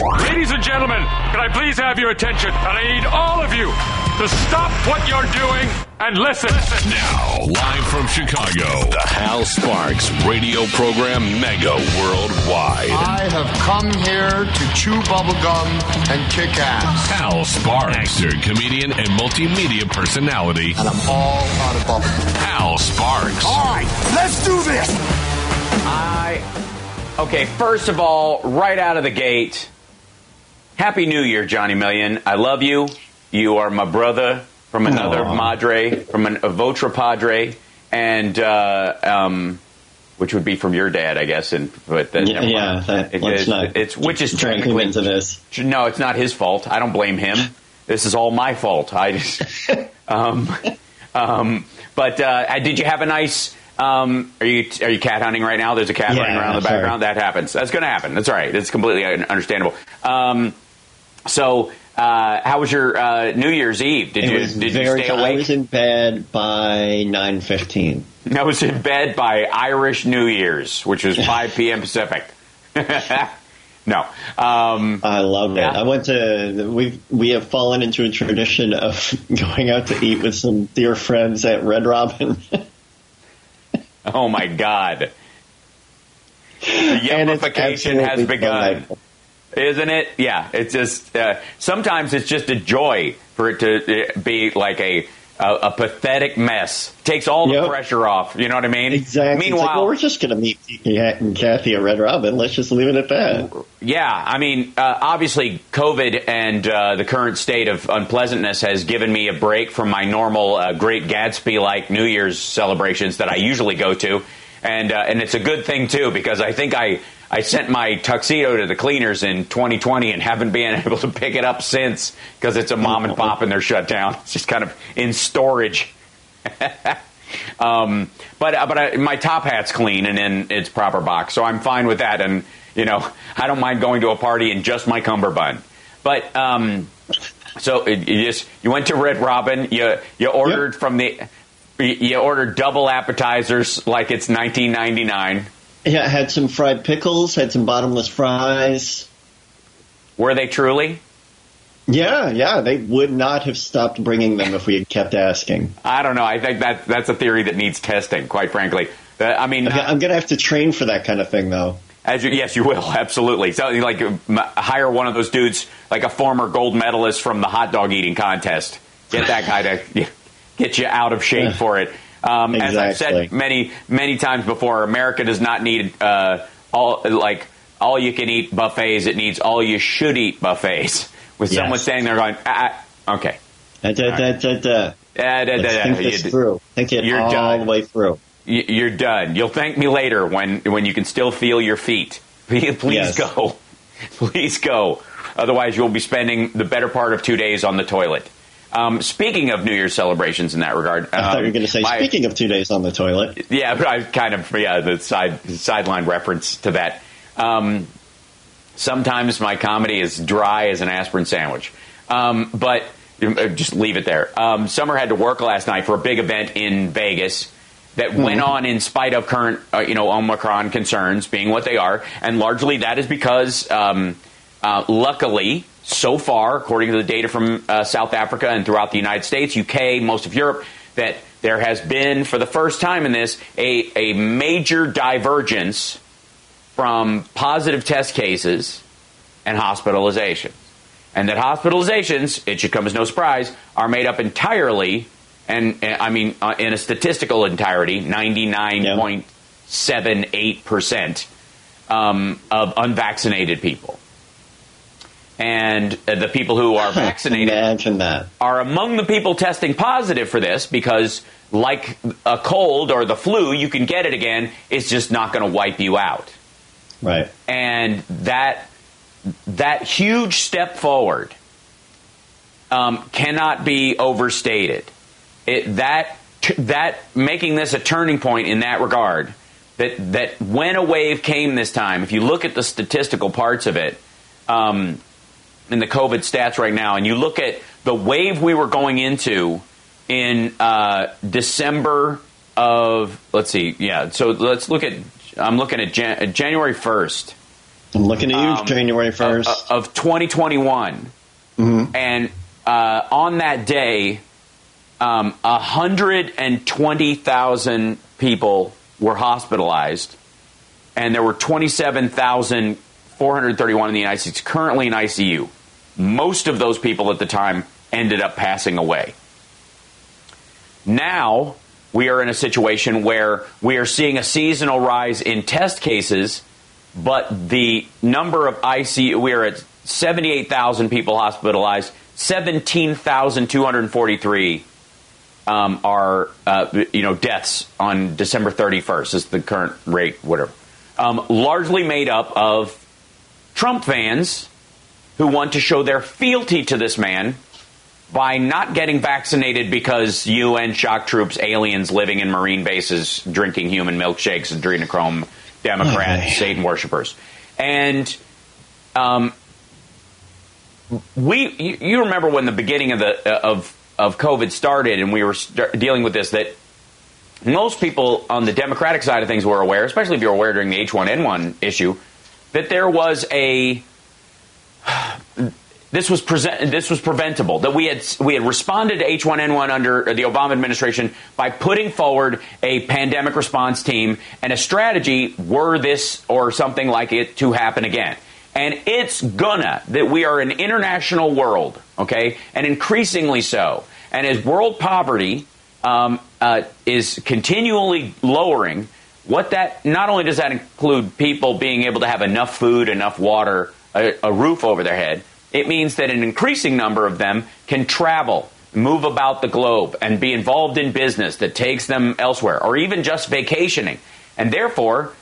Ladies and gentlemen, can I please have your attention? And I need all of you to stop what you're doing and listen. listen. Now, live from Chicago, the Hal Sparks radio program Mega Worldwide. I have come here to chew bubblegum and kick ass. Hal Sparks, actor, comedian, and multimedia personality. And I'm all out of bubblegum. Hal Sparks. All right, let's do this. I. Okay, first of all, right out of the gate, Happy New Year, Johnny Million. I love you. You are my brother from another Aww. madre, from an, a Votra Padre, and uh, um, which would be from your dad, I guess. And but uh, Yeah, yeah, that- It- it's, not it's which is technically into this. no, it's not his fault. I don't blame him. This is all my fault. I just, um, um, but uh, did you have a nice? Um, are you are you cat hunting right now? There's a cat Yeah, running around in the sorry. background. That happens. That's going to happen. That's all right. It's completely understandable. Um, so, uh, how was your uh, New Year's Eve? Did It you was did very. you stay I was in bed by nine fifteen. I was in bed by Irish New Year's, which was 5 p.m. Pacific. no. Um, I love Yeah. it. I went to. We we have fallen into a tradition of going out to eat with some dear friends at Red Robin. oh my God. The yummification has begun. delightful. Isn't it? Yeah. It's just, uh, sometimes it's just a joy for it to uh, be like a, a, a pathetic mess. Takes all the Yep. pressure off. You know what I mean? Exactly. Meanwhile, like, well, we're just going to meet and Kathy at Red Robin. Let's just leave it at that. Yeah, I mean, uh, obviously, COVID and uh, the current state of unpleasantness has given me a break from my normal uh, Great Gatsby-like New Year's celebrations that I usually go to, and uh, and it's a good thing too because I think I I sent my tuxedo to the cleaners in 2020 and haven't been able to pick it up since because it's a mom and pop and they're shut down. It's just kind of in storage. Um, but uh, but I, my top hat's clean and in its proper box, so I'm fine with that. And you know, I don't mind going to a party in just my cummerbund. But um, so it, you just you went to Red Robin. You you ordered from the you ordered double appetizers like it's 1999. Yeah, I had some fried pickles, had some bottomless fries. Were they truly? Yeah, yeah, they would not have stopped bringing them if we had kept asking. I don't know. I think that that's a theory that needs testing. Quite frankly, Uh, I mean, I'm going to have to train for that kind of thing, though. As you, yes, you will absolutely. So, like, hire one of those dudes, like a former gold medalist from the hot dog eating contest. Get that guy to get you out of shape for it. Um, As I've said many, many times before, America does not need uh, all like all you can eat buffets. It needs all you should eat buffets. With someone Yes. standing there going, ah, okay, Da, da, da, da, da. Da, da, Let's da. think this You- through. Think it you're all done. the way through. You're done. You'll thank me later when when you can still feel your feet. Please Yes. go. Please go. Otherwise, you'll be spending the better part of two days on the toilet. Um, speaking of New Year's celebrations in that regard, I thought you were going to say, my- speaking of two days on the toilet, yeah, but I kind of yeah the side sideline reference to that. Um, sometimes my comedy is dry as an aspirin sandwich, um, but uh, just leave it there. Um, Summer had to work last night for a big event in Vegas that went on in spite of current uh, you know Omicron concerns being what they are, and largely that is because um, uh, luckily. So far, according to the data from uh, South Africa and throughout the United States, UK, most of Europe, that there has been, for the first time in this, a, a major divergence from positive test cases and hospitalizations. And that hospitalizations, it should come as no surprise, are made up entirely, and, and I mean, uh, in a statistical entirety, 99.78% um, of unvaccinated people. And uh, the people who are vaccinated are among the people testing positive for this because, like a cold or the flu, you can get it again. It's just not going to wipe you out. Right. And that that huge step forward um, cannot be overstated. It, that that making this a turning point in that regard. That that when a wave came this time, if you look at the statistical parts of it. Um, in the COVID stats right now, and you look at the wave we were going into in uh, December of, let's see, yeah, so let's look at, I'm looking at Jan- January 1st. I'm looking at you, um, January 1st. Of, of 2021. Mm-hmm. And uh, on that day, um, 120,000 people were hospitalized, and there were 27,431 in the United States currently in ICU. Most of those people at the time ended up passing away. Now we are in a situation where we are seeing a seasonal rise in test cases, but the number of ICU, we are at 78,000 people hospitalized, 17,243 um, are uh, you know deaths on December 31st is the current rate, whatever. Um, largely made up of Trump fans who want to show their fealty to this man by not getting vaccinated because UN shock troops, aliens living in marine bases, drinking human milkshakes, adrenochrome, Democrats, okay. Satan worshippers, and um, we. You, you, remember when the beginning of the uh, of of COVID started, and we were dealing with this that most people on the Democratic side of things were aware, especially if you're aware during the H1N1 issue, that there was a this was present, this was preventable. That we had we had responded to H1N1 under the Obama administration by putting forward a pandemic response team and a strategy were this or something like it to happen again. And it's gonna that we are an international world, okay, and increasingly so. And as world poverty um, uh, is continually lowering, what that not only does that include people being able to have enough food, enough water, a, a roof over their head it means that an increasing number of them can travel, move about the globe, and be involved in business that takes them elsewhere, or even just vacationing. And therefore,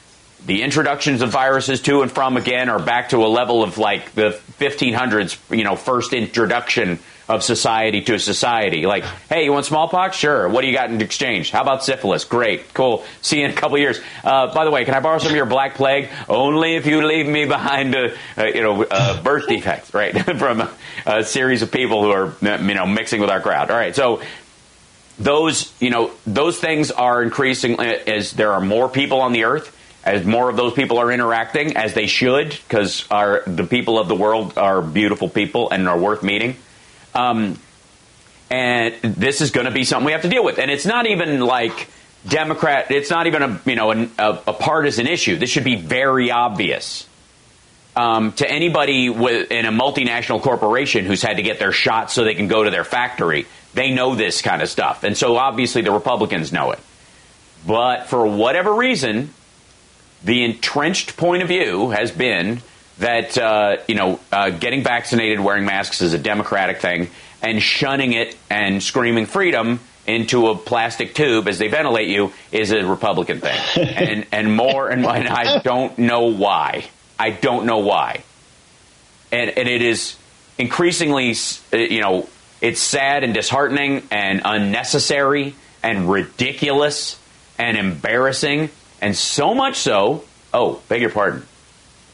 the introductions of viruses to and from again are back to a level of like the 1500s, you know, first introduction of society to society. Like, hey, you want smallpox? Sure. What do you got in exchange? How about syphilis? Great, cool. See you in a couple years. Uh, by the way, can I borrow some of your black plague? Only if you leave me behind, a, a you know, a birth defects, right? From a, a series of people who are, you know, mixing with our crowd. All right, so those, you know, those things are increasing as there are more people on the earth as more of those people are interacting as they should because the people of the world are beautiful people and are worth meeting um, and this is going to be something we have to deal with. And it's not even like Democrat. It's not even a you know a, a partisan issue. This should be very obvious um, to anybody with, in a multinational corporation who's had to get their shot so they can go to their factory. They know this kind of stuff, and so obviously the Republicans know it. But for whatever reason, the entrenched point of view has been that uh, you know uh, getting vaccinated, wearing masks is a democratic thing, and shunning it and screaming freedom into a plastic tube as they ventilate you is a Republican thing, and and more and, more and I don't know why. I don't know why, and and it is increasingly uh, you know it's sad and disheartening and unnecessary and ridiculous and embarrassing and so much so. Oh, beg your pardon.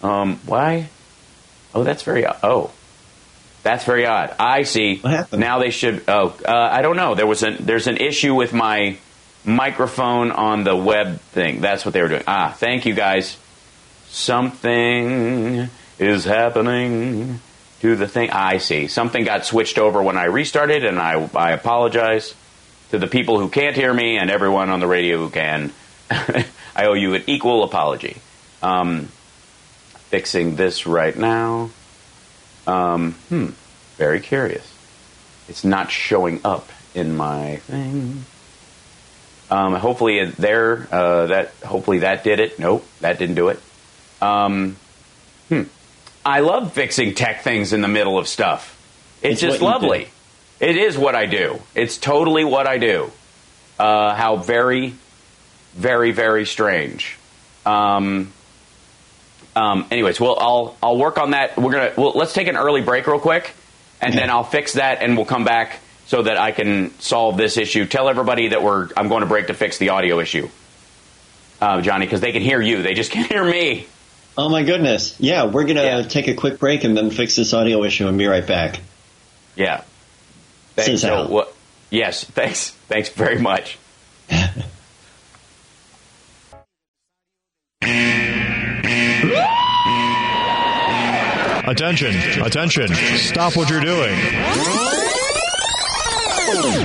Um, why? Oh, that's very oh, that's very odd. I see. What happened? Now they should. Oh, uh, I don't know. There was an there's an issue with my microphone on the web thing. That's what they were doing. Ah, thank you guys. Something is happening to the thing. I see. Something got switched over when I restarted, and I I apologize to the people who can't hear me and everyone on the radio who can. I owe you an equal apology. Um, fixing this right now. Um, hmm, very curious. It's not showing up in my thing. Um, hopefully there, uh, that hopefully that did it. Nope, that didn't do it. Um, hmm. I love fixing tech things in the middle of stuff. It's, it's just lovely. It is what I do. It's totally what I do. Uh, how very, very, very strange. Um, um, anyways, well, I'll I'll work on that. We're gonna well, let's take an early break real quick, and then I'll fix that, and we'll come back so that I can solve this issue. Tell everybody that we're I'm going to break to fix the audio issue, uh, Johnny, because they can hear you. They just can't hear me. Oh my goodness! Yeah, we're gonna yeah. take a quick break and then fix this audio issue and be right back. Yeah. Thanks. So, well, yes. Thanks. Thanks very much. Attention, attention, stop what you're doing.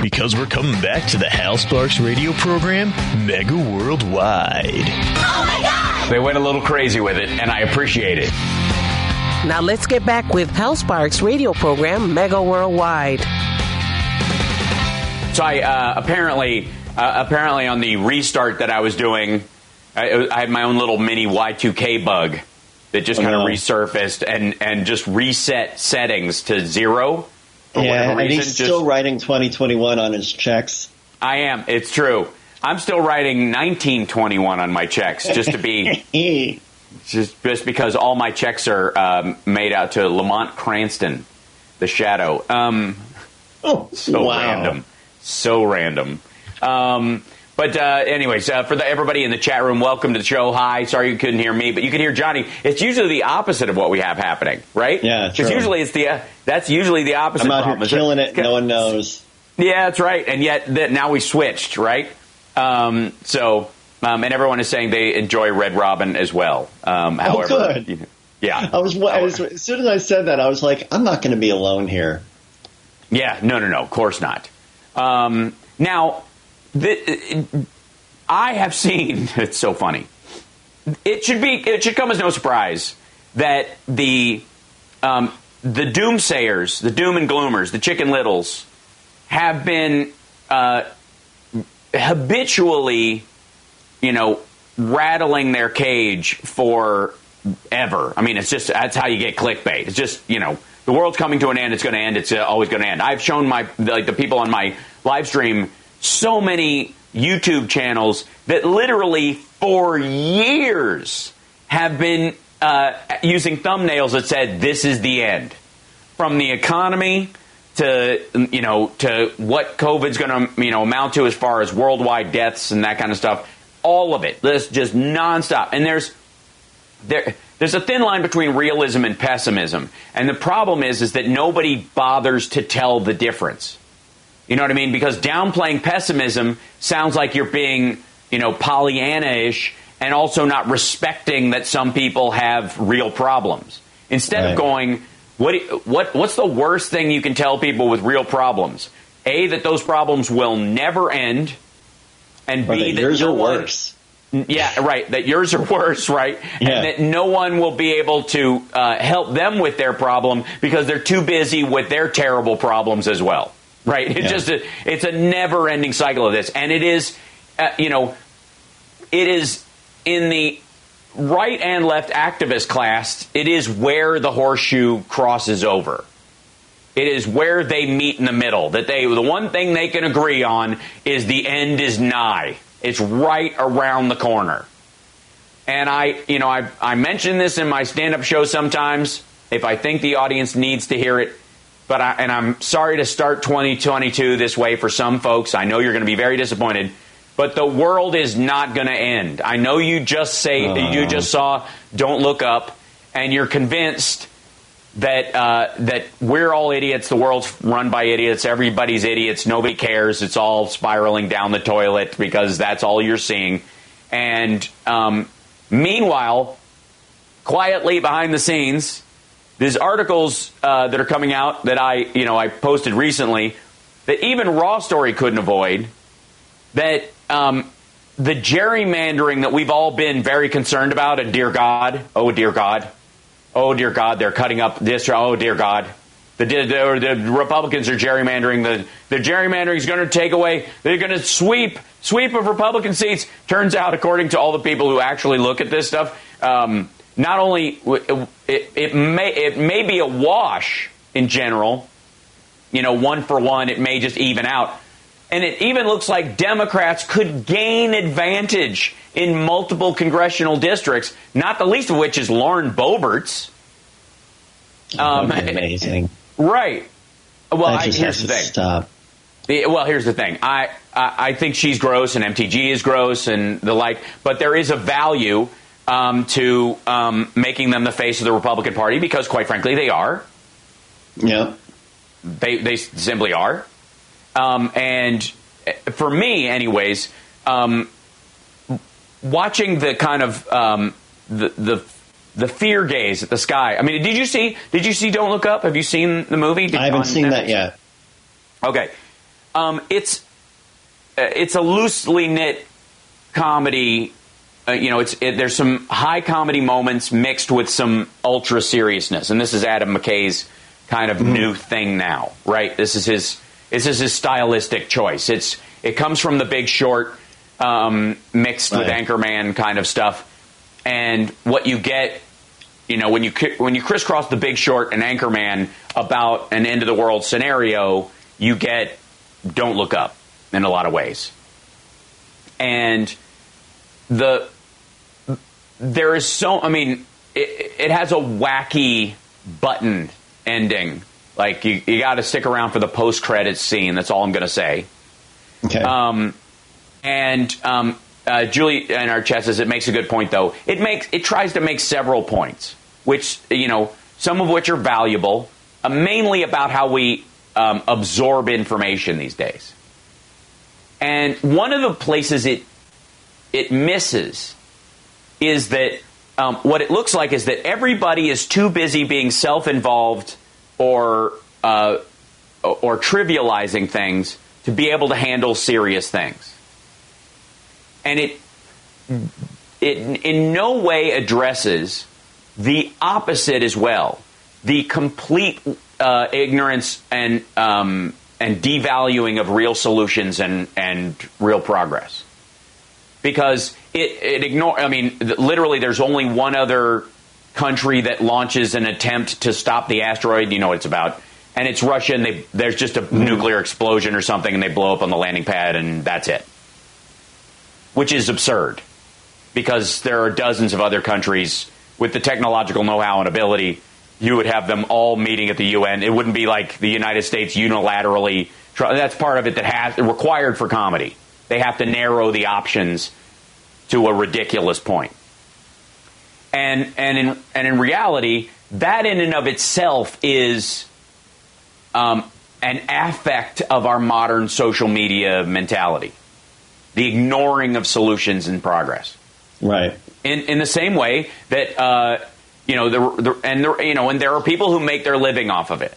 Because we're coming back to the Hal Sparks radio program, Mega Worldwide. Oh my God! They went a little crazy with it, and I appreciate it. Now let's get back with Hal Sparks radio program Mega Worldwide. So I uh, apparently, uh, apparently on the restart that I was doing, I, I had my own little mini Y2K bug that just kind of resurfaced and and just reset settings to zero for Yeah, whatever and he's Just- still writing 2021 on his checks. I am. It's true. I'm still writing 1921 on my checks just to be just just because all my checks are um, made out to Lamont Cranston, the Shadow. Um, oh, so wow. random, so random. Um, but uh, anyways, uh, for the, everybody in the chat room, welcome to the show. Hi, sorry you couldn't hear me, but you can hear Johnny. It's usually the opposite of what we have happening, right? Yeah, because usually it's the uh, that's usually the opposite. I'm out problem. here killing it. No one knows. yeah, that's right. And yet that now we switched, right? Um, so, um, and everyone is saying they enjoy Red Robin as well. Um, however, Oh, good. you know, yeah, I was, I was as soon as I said that, I was like, I'm not going to be alone here. yeah, no, no, no, of course not. Um, now, the, I have seen. It's so funny. It should be. It should come as no surprise that the um, the doomsayers, the doom and gloomers, the chicken littles, have been uh, habitually, you know, rattling their cage for ever. I mean, it's just that's how you get clickbait. It's just you know, the world's coming to an end. It's going to end. It's always going to end. I've shown my like the people on my live stream so many YouTube channels that literally for years have been uh, using thumbnails that said this is the end from the economy to you know to what COVID's going to you know amount to as far as worldwide deaths and that kind of stuff. All of it. This just nonstop. And there's there there's a thin line between realism and pessimism. And the problem is is that nobody bothers to tell the difference. You know what I mean? Because downplaying pessimism sounds like you're being, you know, Pollyanna-ish and also not respecting that some people have real problems. Instead of going, what, what, what's the worst thing you can tell people with real problems? A, that those problems will never end. And Or B, that that yours no are one- worse. yeah, right. That yours are worse, right? Yeah. And that no one will be able to uh, help them with their problem because they're too busy with their terrible problems as well, right? It's Yeah. just a, it's a never-ending cycle of this, and it is, uh, you know, it is in the right and left activist class. It is where the horseshoe crosses over. It is where they meet in the middle. That they the one thing they can agree on is the end is nigh. It's right around the corner. And I, you know, I I mention this in my stand-up show sometimes if I think the audience needs to hear it. But I, and I'm sorry to start 2022 this way for some folks. I know you're going to be very disappointed. But the world is not going to end. I know you just say you just saw "Don't Look Up," and you're convinced that uh, that we're all idiots. The world's run by idiots. Everybody's idiots. Nobody cares. It's all spiraling down the toilet because that's all you're seeing. And um, meanwhile, quietly behind the scenes, there's articles uh, that are coming out that I you know I posted recently that even Raw Story couldn't avoid. That um, the gerrymandering that we've all been very concerned about, and dear God, oh dear God, oh dear God, they're cutting up this. Oh dear God, the the, the Republicans are gerrymandering. The the gerrymandering is going to take away. They're going to sweep sweep of Republican seats. Turns out, according to all the people who actually look at this stuff, um, not only it, it may it may be a wash in general. You know, one for one, it may just even out. And it even looks like Democrats could gain advantage in multiple congressional districts, not the least of which is Lauren Boebert's. Um, amazing. Right. Well, I, here's the thing. stop. Well, here's the thing. I, I I think she's gross, and MTG is gross, and the like. But there is a value um, to um, making them the face of the Republican Party because, quite frankly, they are. Yep. They they simply are. Um, and for me, anyways, um, watching the kind of um, the the the fear gaze at the sky. I mean, did you see? Did you see Don't Look Up? Have you seen the movie? I haven't seen Netflix? that yet. Okay, um, it's uh, it's a loosely knit comedy. Uh, you know, it's it, there's some high comedy moments mixed with some ultra seriousness, and this is Adam McKay's kind of new thing now, right? This is his this is his stylistic choice. It's it comes from The Big Short, um, mixed with Right. Anchorman kind of stuff, and what you get you know when you when you crisscross the big short and anchorman about an end of the world scenario you get don't look up in a lot of ways and the there is so i mean it, it has a wacky button ending like you, you got to stick around for the post credits scene that's all i'm going to say Okay. um, and um, uh, Julie in our chat says it makes a good point though. It makes it tries to make several points, which you know some of which are valuable, uh, mainly about how we um, absorb information these days. And one of the places it it misses is that um, what it looks like is that everybody is too busy being self-involved or uh, or trivializing things to be able to handle serious things. And it it in no way addresses the opposite as well, the complete uh, ignorance and um, and devaluing of real solutions and and real progress. Because it it ignore. I mean, literally, there's only one other country that launches an attempt to stop the asteroid. You know what it's about. And it's Russia, and they, there's just a mm-hmm. nuclear explosion or something, and they blow up on the landing pad, and that's it. Which is absurd, because there are dozens of other countries with the technological know-how and ability. You would have them all meeting at the UN. It wouldn't be like the United States unilaterally. try- That's part of it that has required for comedy. They have to narrow the options to a ridiculous point and and in and in reality, that in and of itself is um, an affect of our modern social media mentality, the ignoring of solutions and progress. right. In in the same way that uh, you know the, the and there, you know and there are people who make their living off of it.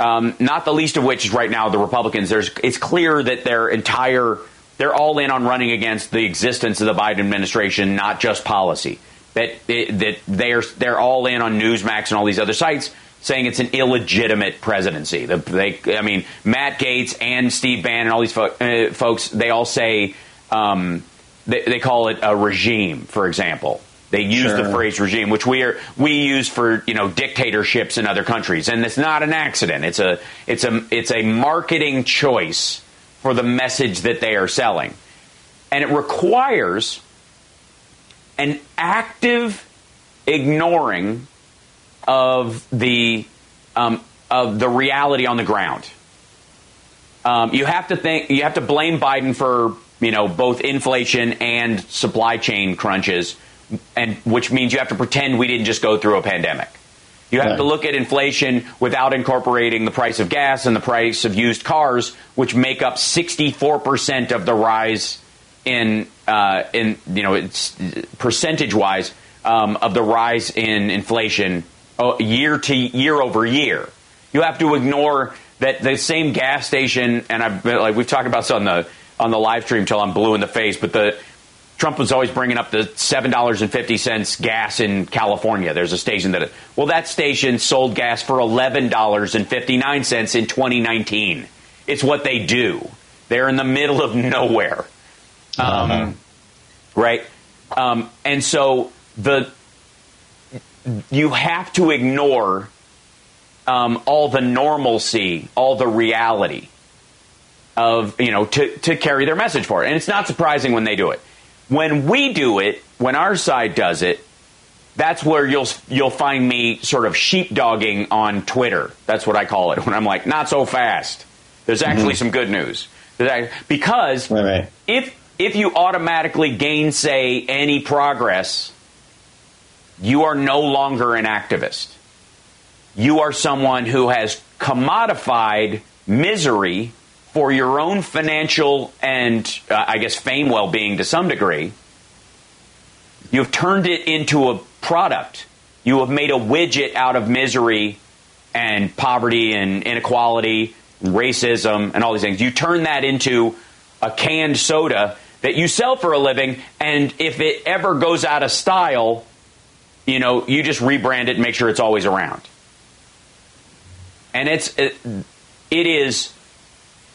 Um, not the least of which is right now the Republicans. There's it's clear that their entire they're all in on running against the existence of the Biden administration, not just policy. That that they're they're all in on Newsmax and all these other sites saying it's an illegitimate presidency. The, they, I mean, Matt Gaetz and Steve Bannon, and all these fo- uh, folks, they all say um, they, they call it a regime. For example, they use the phrase regime, which we are we use for you know dictatorships in other countries, and it's not an accident. It's a it's a it's a marketing choice for the message that they are selling, and it requires an active ignoring of the um, of the reality on the ground. Um, you have to think. You have to blame Biden for you know both inflation and supply chain crunches, and which means you have to pretend we didn't just go through a pandemic. You have Right. to look at inflation without incorporating the price of gas and the price of used cars, which make up 64% of the rise in uh, in you know it's percentage wise um, of the rise in inflation uh, year to year over year. You have to ignore that the same gas station, and I've been, like we've talked about this on the on the live stream till I'm blue in the face, but the Trump was always bringing up the seven dollars and fifty cents gas in California. There's a station that well, that station sold gas for eleven dollars and fifty nine cents in 2019. It's what they do. They're in the middle of nowhere, um, right? Um, and so the you have to ignore um, all the normalcy, all the reality of you know to to carry their message for it. And it's not surprising when they do it. When we do it, when our side does it, that's where you'll you'll find me sort of sheepdogging on Twitter. That's what I call it. When I'm like, not so fast. There's mm-hmm. actually some good news. Because Right, right. if if you automatically gainsay any progress, you are no longer an activist. You are someone who has commodified misery for your own financial and, uh, I guess, fame well being to some degree. You've turned it into a product you have made a widget out of misery and poverty and inequality, and racism, and all these things. You turn that into a canned soda that you sell for a living, and if it ever goes out of style, you know, you just rebrand it and make sure it's always around. And it's it, it is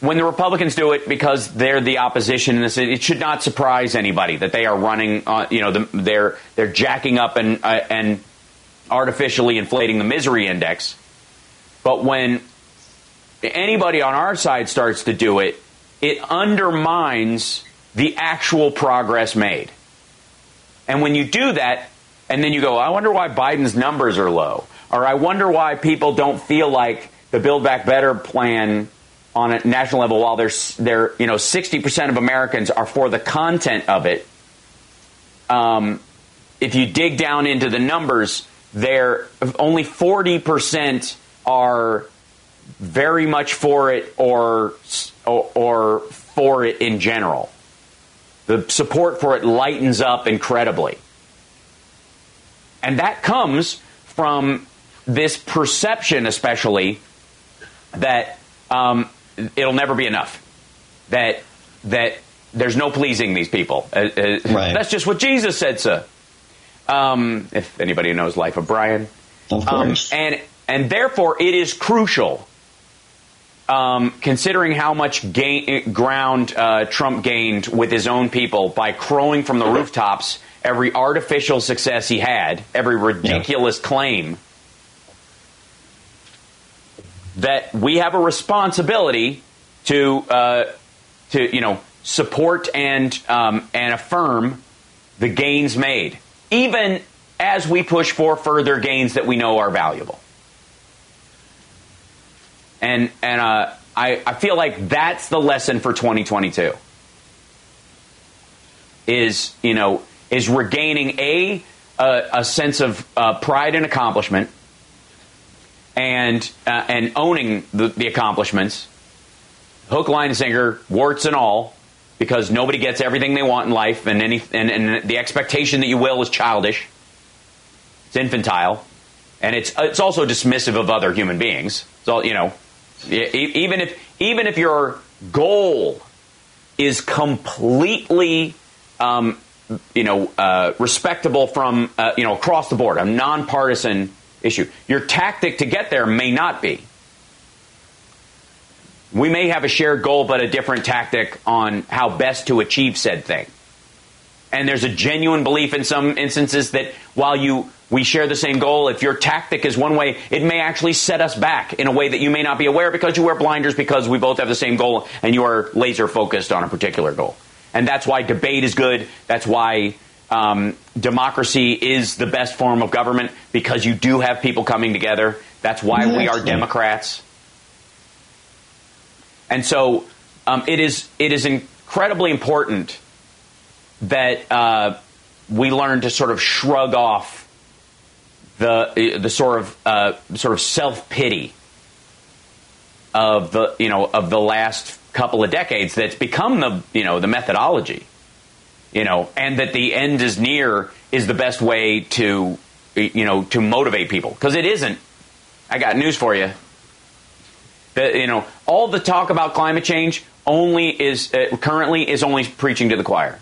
when the Republicans do it because they're the opposition, it should not surprise anybody that they are running. Uh, you know, the, they're they're jacking up and uh, and artificially inflating the misery index. But when anybody on our side starts to do it, it undermines the actual progress made. And when you do that, and then you go, I wonder why Biden's numbers are low, or I wonder why people don't feel like the Build Back Better plan on a national level, while there's there, you know, 60% of Americans are for the content of it. Um, if you dig down into the numbers, there only 40% are very much for it or, or, or for it in general. The support for it lightens up incredibly. And that comes from this perception, especially, that um, it'll never be enough. That that there's no pleasing these people. Uh, uh, right. That's just what Jesus said, sir. Um, if anybody knows Life of Brian, of course, um, and and therefore it is crucial. Um, considering how much gain, ground uh, Trump gained with his own people by crowing from the rooftops every artificial success he had, every ridiculous yeah. claim that we have a responsibility to uh, to you know support and um, and affirm the gains made, even as we push for further gains that we know are valuable. And and uh, I I feel like that's the lesson for 2022. Is you know is regaining a a, a sense of uh, pride and accomplishment and uh, and owning the, the accomplishments, hook, line, and sinker, warts and all, because nobody gets everything they want in life, and any and, and the expectation that you will is childish. It's infantile, and it's it's also dismissive of other human beings. So you know, even if even if your goal is completely um, you know, uh, respectable from, uh, you know, across the board, a nonpartisan issue. Your tactic to get there may not be. We may have a shared goal, but a different tactic on how best to achieve said thing. And there's a genuine belief in some instances that while you we share the same goal, if your tactic is one way, it may actually set us back in a way that you may not be aware because you wear blinders because we both have the same goal and you are laser focused on a particular goal. And that's why debate is good. That's why um, democracy is the best form of government because you do have people coming together. That's why we are Democrats. And so um, it is it is incredibly important that uh, we learn to sort of shrug off the the sort of uh, sort of self pity of the you know of the last couple of decades that's become the you know the methodology you know, and that the end is near is the best way to, you know, to motivate people. Because it isn't. I got news for you. The, you know, all the talk about climate change only is uh, currently is only preaching to the choir.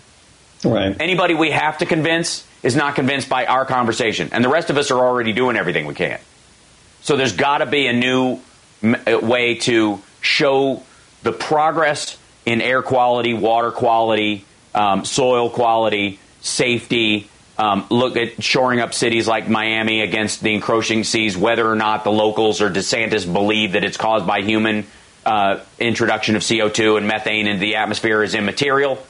Right. Anybody we have to convince is not convinced by our conversation, and the rest of us are already doing everything we can. So there's got to be a new uh, way to show the progress in air quality, water quality, um, soil quality, safety. Um, look at shoring up cities like Miami against the encroaching seas, whether or not the locals or DeSantis believe that it's caused by human uh, introduction of CO2 and methane into the atmosphere is immaterial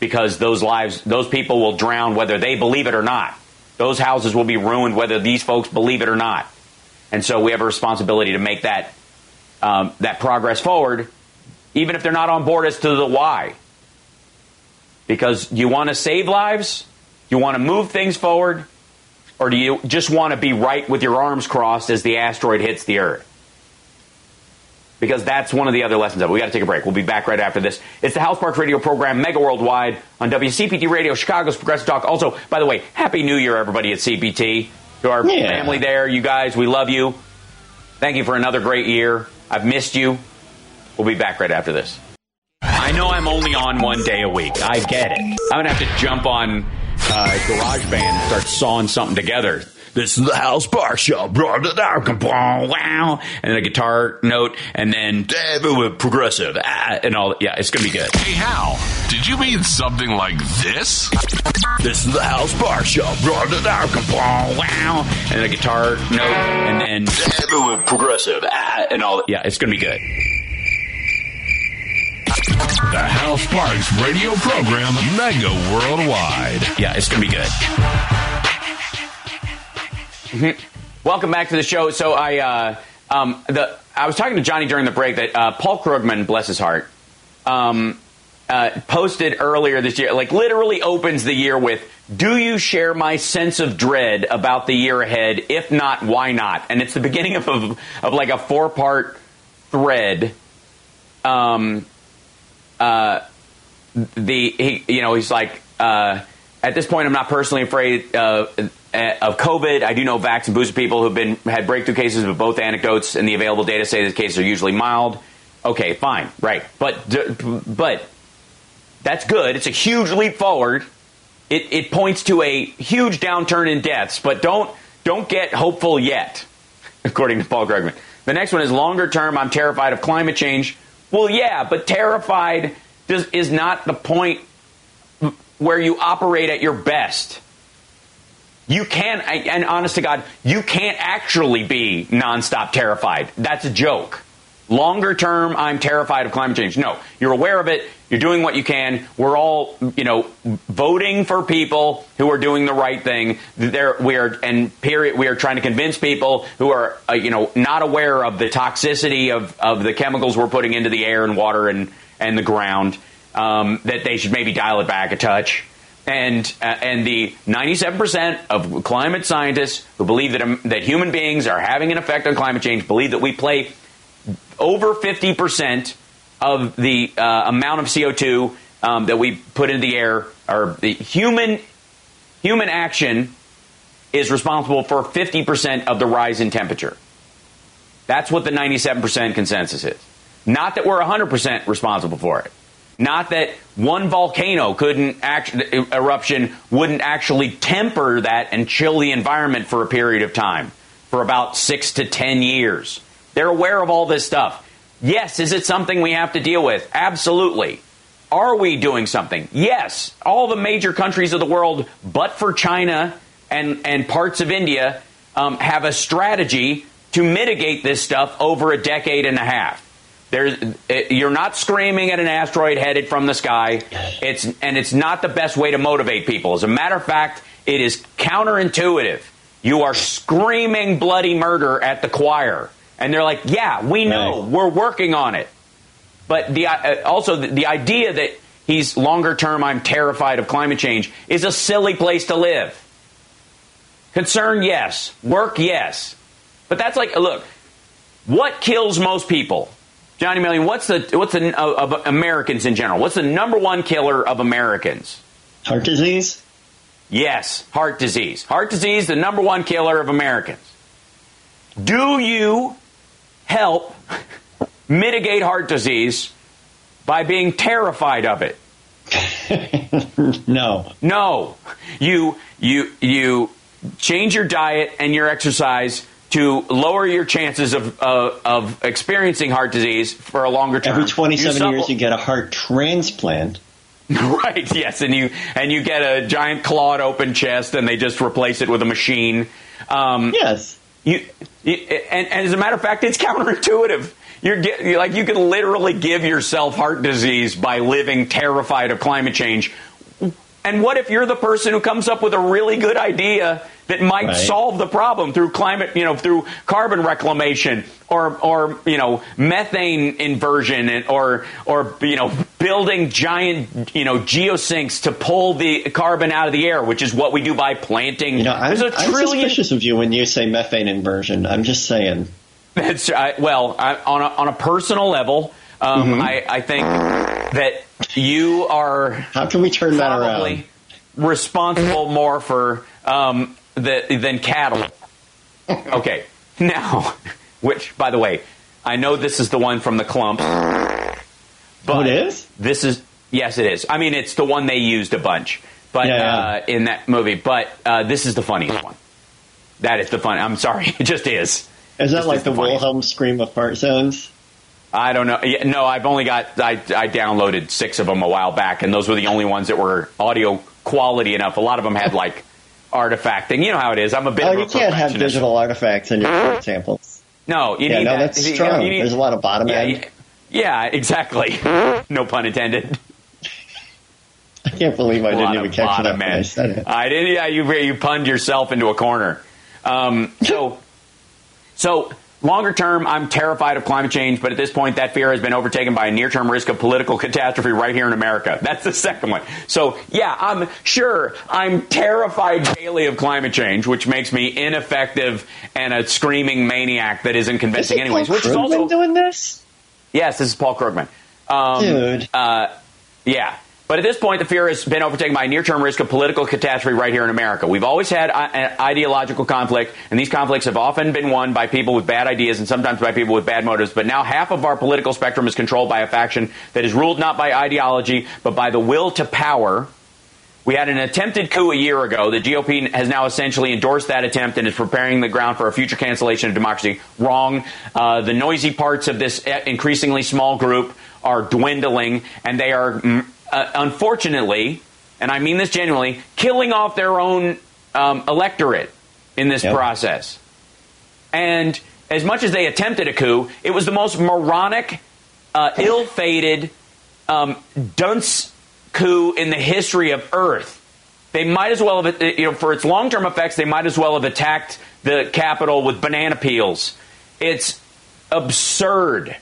because those lives, those people will drown whether they believe it or not. Those houses will be ruined whether these folks believe it or not. And so we have a responsibility to make that um, that progress forward, even if they're not on board as to the why. Because you want to save lives? You want to move things forward? Or do you just want to be right with your arms crossed as the asteroid hits the Earth? Because that's one of the other lessons of it. We got to take a break. We'll be back right after this. It's the Hal Sparks Radio program, Mega Worldwide, on WCPT Radio, Chicago's Progressive Talk. Also, by the way, Happy New Year, everybody at CPT. to our Yeah. family there. You guys, we love you. Thank you for another great year. I've missed you. We'll be back right after this. I know I'm only on one day a week. I get it. I'm gonna have to jump on uh, GarageBand and start sawing something together. This is the Hal Sparks Show. Blah, blah, blah, blah, Wow, and then a guitar note, and then with progressive, ah, and all. Yeah, it's gonna be good. Hey, Hal, did you mean something like this? This is the Hal Sparks Show. Blah, blah, blah, blah, Wow, and then a guitar note, and then with progressive, ah, and all. Yeah, it's gonna be good. The Hal Sparks radio program, mega worldwide. Yeah, it's gonna be good. Mhm. Welcome back to the show. So I, uh, um, the I was talking to Johnny during the break that uh, Paul Krugman, bless his heart, um, uh, posted earlier this year, like literally opens the year with, "Do you share my sense of dread about the year ahead? If not, why not?" And it's the beginning of of, of like a four part thread. Um, uh, the he, you know he's like uh, at this point I'm not personally afraid uh, of COVID. I do know vax and booster people who've been had breakthrough cases, but both anecdotes and the available data say the cases are usually mild. Okay, fine, right, but but that's good. It's a huge leap forward. It, it points to a huge downturn in deaths, but don't don't get hopeful yet, according to Paul Krugman. The next one is longer term. I'm terrified of climate change. Well, yeah, but terrified does, is not the point where you operate at your best. You can, and honest to God, you can't actually be nonstop terrified. That's a joke. Longer term, I'm terrified of climate change. No, you're aware of it. You're doing what you can. We're all, you know, voting for people who are doing the right thing. There, we are, and period. We are trying to convince people who are, uh, you know, not aware of the toxicity of, of the chemicals we're putting into the air and water and and the ground um, that they should maybe dial it back a touch. And uh, and the 97% of climate scientists who believe that um, that human beings are having an effect on climate change believe that we play over 50% of the uh, amount of CO2 um, that we put into the air, or the human human action is responsible for 50% of the rise in temperature. That's what the 97% consensus is. Not that we're 100% responsible for it. Not that one volcano couldn't act, eruption wouldn't actually temper that and chill the environment for a period of time, for about six to ten years. They're aware of all this stuff. Yes, is it something we have to deal with? Absolutely. Are we doing something? Yes. All the major countries of the world, but for China and, and parts of India, um, have a strategy to mitigate this stuff over a decade and a half. There's, you're not screaming at an asteroid headed from the sky. It's and it's not the best way to motivate people. As a matter of fact, it is counterintuitive. You are screaming bloody murder at the choir, and they're like, "Yeah, we know. We're working on it." But the uh, also the, the idea that he's longer term, I'm terrified of climate change, is a silly place to live. Concern, yes. Work, yes. But that's like, look, what kills most people? Johnny Million, what's the what's the uh, of Americans in general? What's the number one killer of Americans? Heart disease? Yes, heart disease. Heart disease, the number one killer of Americans. Do you help mitigate heart disease by being terrified of it? no. No. You you you change your diet and your exercise to lower your chances of uh, of experiencing heart disease for a longer term. Every 27 You years, you get a heart transplant. right. Yes, and you and you get a giant clawed open chest, and they just replace it with a machine. Um, Yes. You, you and, and as a matter of fact, it's counterintuitive. You're, get, you're like you can literally give yourself heart disease by living terrified of climate change. And what if you're the person who comes up with a really good idea that might Right. solve the problem through climate, you know, through carbon reclamation or or you know methane inversion and, or or you know building giant you know geosinks to pull the carbon out of the air, which is what we do by planting. You know, I'm, There's a I'm suspicious of you when you say methane inversion. I'm just saying. That's I, well, I, on a, on a personal level, um, Mm-hmm. I, I think that you are How can we turn that around? responsible more for um, the, than cattle. Okay, now, which, by the way, I know this is the one from the clump. But Oh, it is? This is yes, it is. I mean, it's the one they used a bunch, but Yeah, yeah. Uh, in that movie. But uh, this is the funniest one. That is the fun. I'm sorry, it just is. Is that This like is the the. Wilhelm scream of fart zones? I don't know. Yeah, no, I've only got I, I downloaded six of them a while back, and those were the only ones that were audio quality enough. A lot of them had like artifacting. You know how it is. I'm a bit Oh, of a you can't have digital artifacts in your samples. No, you Yeah, need no, that. that's you- strong. need- There's a lot of bottom yeah, end. yeah, exactly. no pun intended. I can't believe I didn't even catch that when I said it. I didn't. Yeah, you you punned yourself into a corner. Um, so, so longer term, I'm terrified of climate change, but at this point, that fear has been overtaken by a near term risk of political catastrophe right here in America. That's the second one. So, yeah, I'm sure I'm terrified daily of climate change, which makes me ineffective and a screaming maniac that isn't convincing, Isn't anyways. Paul Which is Krugman also doing this? Yes, this is Paul Krugman. Um, Dude. Uh, yeah. But at this point, the fear has been overtaken by a near-term risk of political catastrophe right here in America. We've always had an ideological conflict, and these conflicts have often been won by people with bad ideas and sometimes by people with bad motives. But now half of our political spectrum is controlled by a faction that is ruled not by ideology, but by the will to power. We had an attempted coup a year ago. The GOP has now essentially endorsed that attempt and is preparing the ground for a future cancellation of democracy. Wrong. Uh, the noisy parts of this uh, increasingly small group are dwindling, and they are, mm, uh, unfortunately, and I mean this genuinely, killing off their own um, electorate in this Yep. process. And as much as they attempted a coup, it was the most moronic, uh, ill-fated, um, dunce coup in the history of Earth. They might as well have, uh, you know, for its long-term effects, they might as well have attacked the Capitol with banana peels. It's absurd.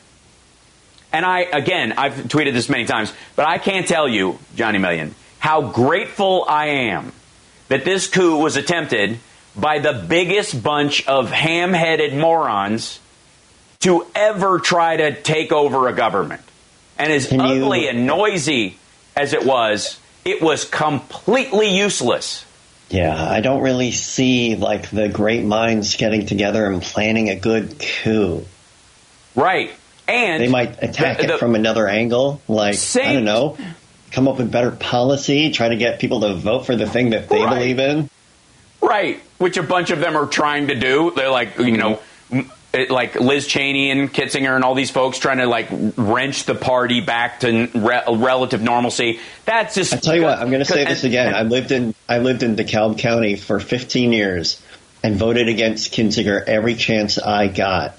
And I, again, I've tweeted this many times, but I can't tell you, Johnny Million, how grateful I am that this coup was attempted by the biggest bunch of ham headed morons to ever try to take over a government. And as Can you- ugly and noisy as it was, it was completely useless. Yeah, I don't really see like the great minds getting together and planning a good coup. Right. And They might attack the- it from another angle, like I don't know, come up with better policy, try to get people to vote for the thing that they Right. believe in. Right, which a bunch of them are trying to do. They're like, you know, it- like Liz Cheney and Kinzinger and all these folks trying to like wrench the party back to re- relative normalcy. That's just. I tell you what, I'm going to say this again. and- I lived in I lived in DeKalb County for 15 years and voted against Kinzinger every chance I got,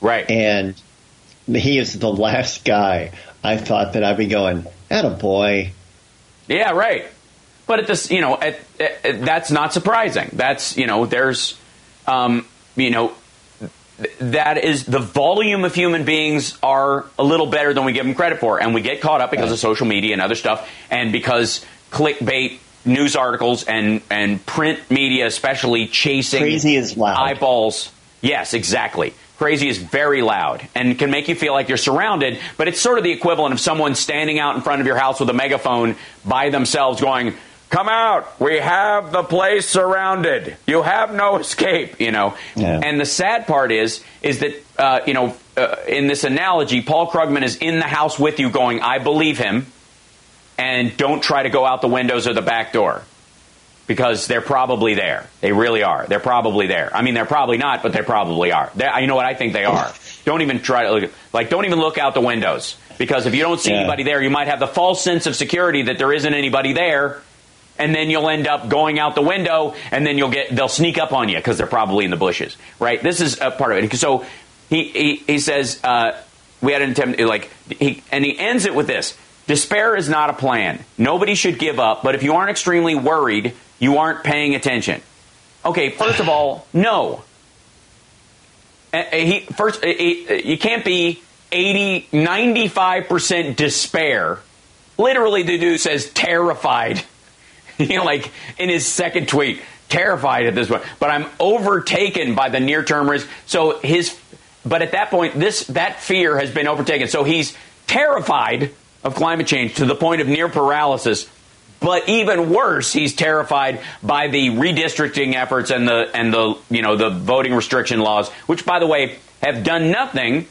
right. and he is the last guy I thought that I'd be going, "At a boy." Yeah, right. But at this, you know, at, at, that's not surprising. That's you know, there's, um, you know, th- that is the volume of human beings are a little better than we give them credit for, and we get caught up because of social media and other stuff, and because clickbait news articles and and print media, especially chasing Crazy is loud. eyeballs. Yes, exactly. Crazy is very loud and can make you feel like you're surrounded, but it's sort of the equivalent of someone standing out in front of your house with a megaphone by themselves going, Come out! We have the place surrounded. You have no escape, you know. Yeah. And the sad part is, is that, uh, you know, uh, in this analogy, Paul Krugman is in the house with you going, I believe him, and don't try to go out the windows or the back door because they're probably there. They really are. They're probably there. I mean, they're probably not, but they probably are. They're, you know what? I think they are. Don't even try to look, like. Don't even look out the windows because if you don't see Yeah. anybody there, you might have the false sense of security that there isn't anybody there, and then you'll end up going out the window, and then you'll get they'll sneak up on you because they're probably in the bushes, right? This is a part of it. So he he, he says uh, we had an attempt like he and he ends it with this. Despair is not a plan. Nobody should give up, but if you aren't extremely worried, you aren't paying attention. Okay, first of all, no. He first you can't be 80 95% despair. Literally the dude says terrified. you know like in his second tweet, terrified at this point, but I'm overtaken by the near-term risk. So his but at that point this that fear has been overtaken. So he's terrified of climate change to the point of near paralysis But even worse, he's terrified by the redistricting efforts and the and the you know the voting restriction laws, which by the way have done nothing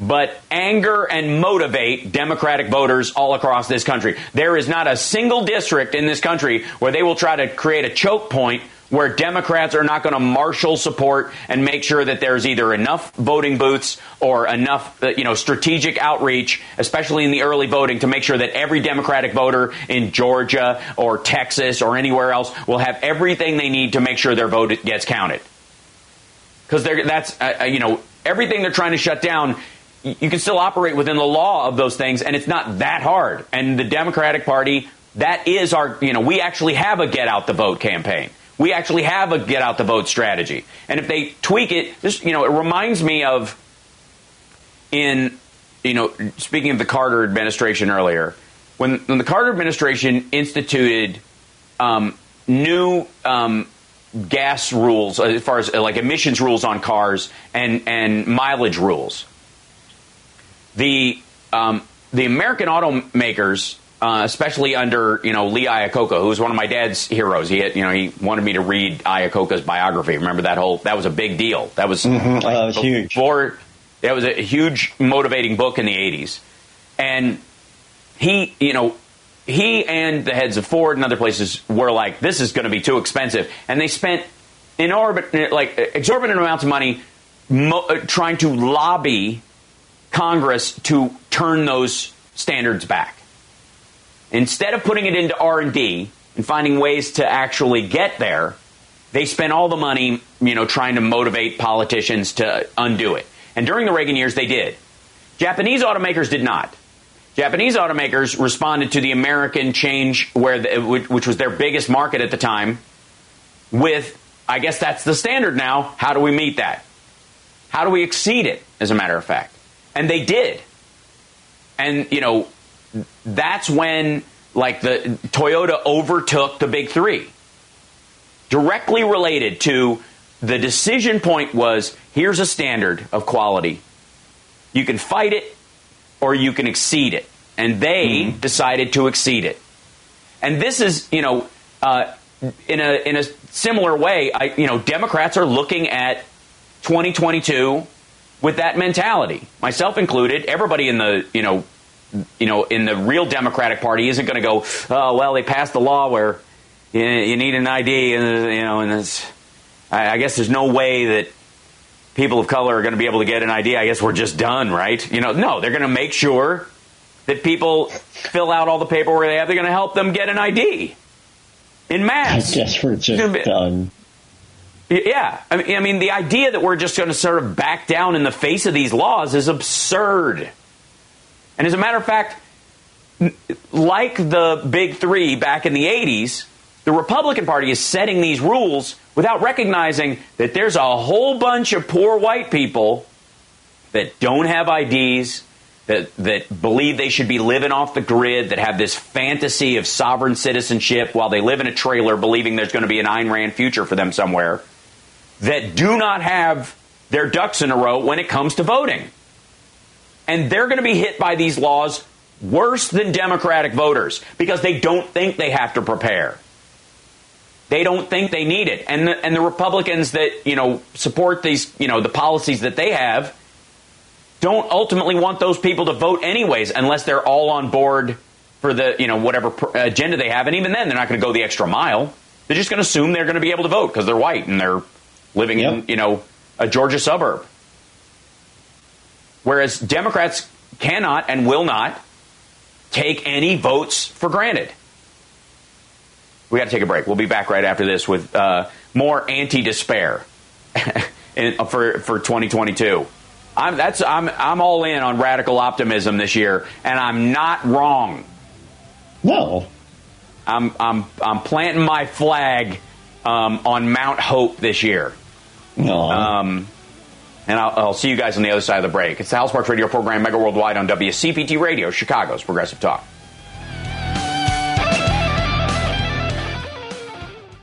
but anger and motivate Democratic voters all across this country. There is not a single district in this country where they will try to create a choke point where Democrats are not going to marshal support and make sure that there's either enough voting booths or enough, uh, you know, strategic outreach, especially in the early voting, to make sure that every Democratic voter in Georgia or Texas or anywhere else will have everything they need to make sure their vote gets counted. Because that's, uh, uh, you know, everything they're trying to shut down you can still operate within the law of those things, and it's not that hard. And the Democratic Party, that is our, you know, we actually have a get out the vote campaign. We actually have a get out the vote strategy. And if they tweak it, this, you know, it reminds me of in, you know, speaking of the Carter administration earlier, when, when the Carter administration instituted um, new um, gas rules as far as like emissions rules on cars and, and mileage rules, the um, the American automakers uh, especially under you know Lee Iacocca, who was one of my dad's heroes. He had, you know he wanted me to read Iacocca's biography. Remember that whole that was a big deal. That was, mm-hmm. like, uh, was huge. For that was a huge motivating book in the '80s, and he you know he and the heads of Ford and other places were like, this is going to be too expensive, and they spent inordinate like exorbitant amounts of money mo- uh, trying to lobby Congress to turn those standards back Instead of putting it into R&D and finding ways to actually get there, they spent all the money, you know, trying to motivate politicians to undo it. And during the Reagan years, they did. Japanese automakers did not. Japanese automakers responded to the American change, where the, which was their biggest market at the time, with I guess that's the standard now. How do we meet that? How do we exceed it? As a matter of fact, and they did. And you know, that's when like the Toyota overtook the big three. Directly related to the decision point was here's a standard of quality. You can fight it or you can exceed it. And they mm-hmm. decided to exceed it. And this is, you know, uh, in a in a similar way, I, you know, Democrats are looking at 2022 with that mentality, myself included. Everybody in the you know you know, in the real Democratic Party isn't going to go, oh, well, they passed the law where you, you need an ID, and you know, and it's, I, I guess there's no way that people of color are going to be able to get an ID. I guess we're just done, right? You know, no, they're going to make sure that people fill out all the paperwork they have. They're going to help them get an ID in mass. I guess we're just be, done. Yeah, I mean, I mean, the idea that we're just going to sort of back down in the face of these laws is absurd. And as a matter of fact, like the big three back in the 80s, the Republican Party is setting these rules without recognizing that there's a whole bunch of poor white people that don't have IDs, that, that believe they should be living off the grid, that have this fantasy of sovereign citizenship while they live in a trailer believing there's going to be an Ayn Rand future for them somewhere, that do not have their ducks in a row when it comes to voting and they're going to be hit by these laws worse than Democratic voters because they don't think they have to prepare. They don't think they need it. And the, and the Republicans that, you know, support these, you know, the policies that they have don't ultimately want those people to vote anyways unless they're all on board for the, you know, whatever agenda they have. And even then, they're not going to go the extra mile. They're just going to assume they're going to be able to vote because they're white and they're living yep. in, you know, a Georgia suburb. Whereas Democrats cannot and will not take any votes for granted. We got to take a break. We'll be back right after this with uh, more anti-despair for for 2022. I'm that's I'm I'm all in on radical optimism this year, and I'm not wrong. No, I'm I'm I'm planting my flag um, on Mount Hope this year. No. Um, and I'll, I'll, see you guys on the other side of the break. It's the Hal Sparks Radio program, Mega Worldwide on WCPT Radio, Chicago's Progressive Talk.